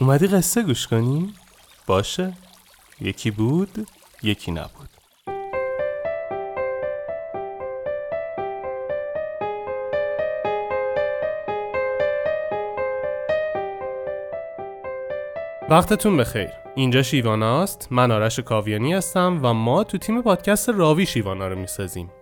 اومدی قصه گوش کنی؟ باشه. یکی بود یکی نبود. وقتتون بخیر. اینجا شیواناست من آرش کاویانی هستم و ما تو تیم پادکست راوی شیوانا رو می‌سازیم.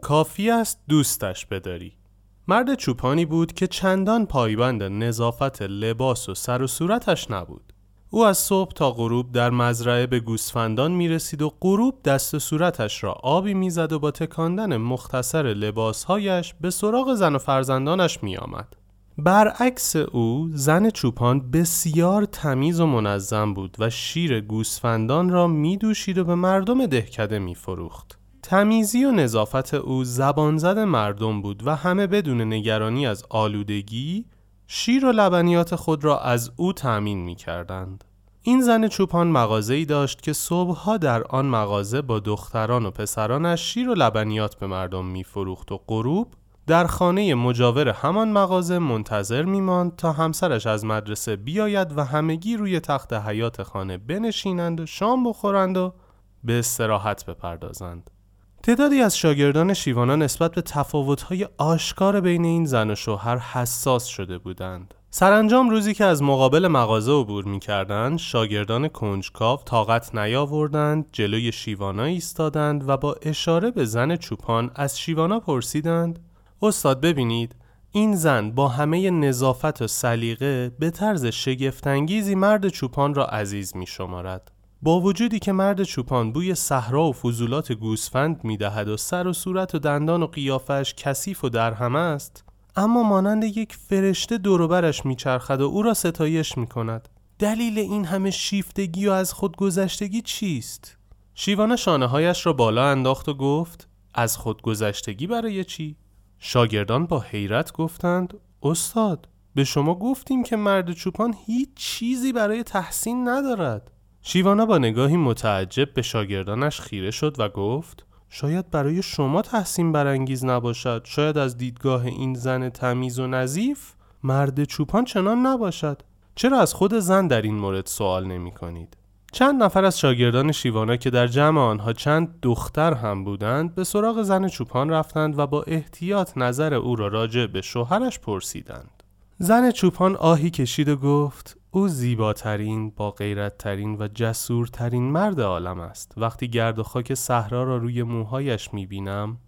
کافی است دوستش بداری مرد چوپانی بود که چندان پایبند نظافت لباس و سر و صورتش نبود او از صبح تا غروب در مزرعه به گوسفندان می رسید و غروب دست صورتش را آبی می‌زد و با تکاندن مختصر لباسهایش به سراغ زن و فرزندانش می آمد. برعکس او زن چوپان بسیار تمیز و منظم بود و شیر گوسفندان را می دوشید و به مردم دهکده می فروخت. تمیزی و نظافت او زبانزد مردم بود و همه بدون نگرانی از آلودگی شیر و لبنیات خود را از او تأمین می کردند. این زن چوپان مغازه ای داشت که صبحها در آن مغازه با دختران و پسرانش شیر و لبنیات به مردم می فروخت و غروب در خانه مجاور همان مغازه منتظر میماند تا همسرش از مدرسه بیاید و همگی روی تخت حیات خانه بنشینند و شام بخورند و به استراحت بپردازند. تعدادی از شاگردان شیوانا نسبت به تفاوت‌های آشکار بین این زن و شوهر حساس شده بودند. سرانجام روزی که از مقابل مغازه عبور می‌کردند، شاگردان کنجکاو طاقت نیاوردند، جلوی شیوانا ایستادند و با اشاره به زن چوپان از شیوانا پرسیدند: استاد ببینید این زن با همه نظافت و سلیقه به طرز شگفتانگیزی مرد چوپان را عزیز می شمارد. با وجودی که مرد چوپان بوی صحرا و فضولات گوسفند می‌دهد و سر و صورت و دندان و قیافش کثیف و درهم است اما مانند یک فرشته دوروبرش میچرخد و او را ستایش می‌کند. دلیل این همه شیفتگی و از خودگذشتگی چیست؟ شیوان شانه هایش را بالا انداخت و گفت از خودگذشتگی برای چی؟ شاگردان با حیرت گفتند استاد به شما گفتیم که مرد چوپان هیچ چیزی برای تحسین ندارد. شیوانا با نگاهی متعجب به شاگردانش خیره شد و گفت شاید برای شما تحسین برانگیز نباشد. شاید از دیدگاه این زن تمیز و نظیف مرد چوپان چنان نباشد. چرا از خود زن در این مورد سوال نمی کنید؟ چند نفر از شاگردان شیوانا که در جمع آنها چند دختر هم بودند به سراغ زن چوپان رفتند و با احتیاط نظر او را راجع به شوهرش پرسیدند زن چوپان آهی کشید و گفت او زیباترین، با غیرتترین و جسورترین مرد عالم است. وقتی گرد و خاک صحرا را روی موهایش می بینم،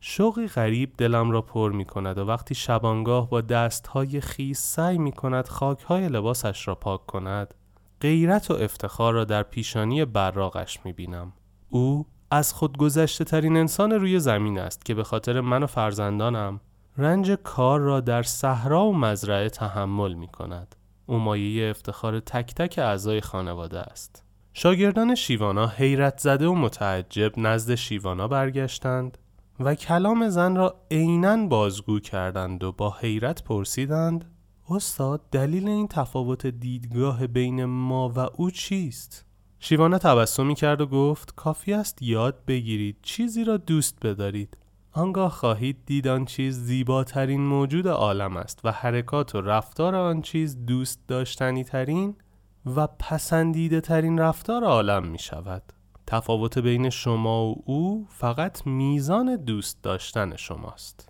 شوقی غریب دلم را پر می کند و وقتی شبانگاه با دستهای خیس سعی می کند خاکهای لباسش را پاک کند، غیرت و افتخار را در پیشانی براغش می بینم. او از خودگذشته ترین انسان روی زمین است که به خاطر من و فرزندانم رنج کار را در صحرا و مزرعه تحمل می کند. او مایه افتخار تک تک اعضای خانواده است. شاگردان شیوانا حیرت زده و متعجب نزد شیوانا برگشتند و کلام زن را عینا بازگو کردند و با حیرت پرسیدند استاد دلیل این تفاوت دیدگاه بین ما و او چیست؟ شیوانا تبسمی کرد و گفت کافی است یاد بگیرید چیزی را دوست بدارید. آنگاه خواهید دید آن چیز زیباترین موجود عالم است و حرکات و رفتار آن چیز دوست داشتنی ترین و پسندیده ترین رفتار عالم می شود تفاوت بین شما و او فقط میزان دوست داشتن شماست.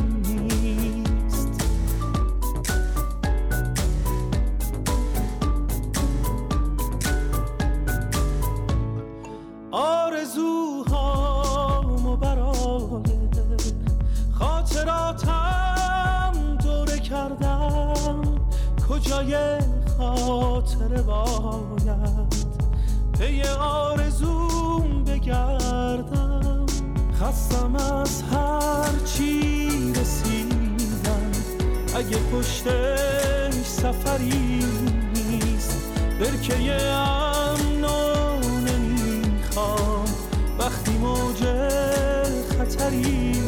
کجای خاطره باید. پی آرزوم بگردم. خستم از هر چی رسیدم. اگه پشتش سفری نیست برکه امنو نمی‌خوام. وقتی موج خطری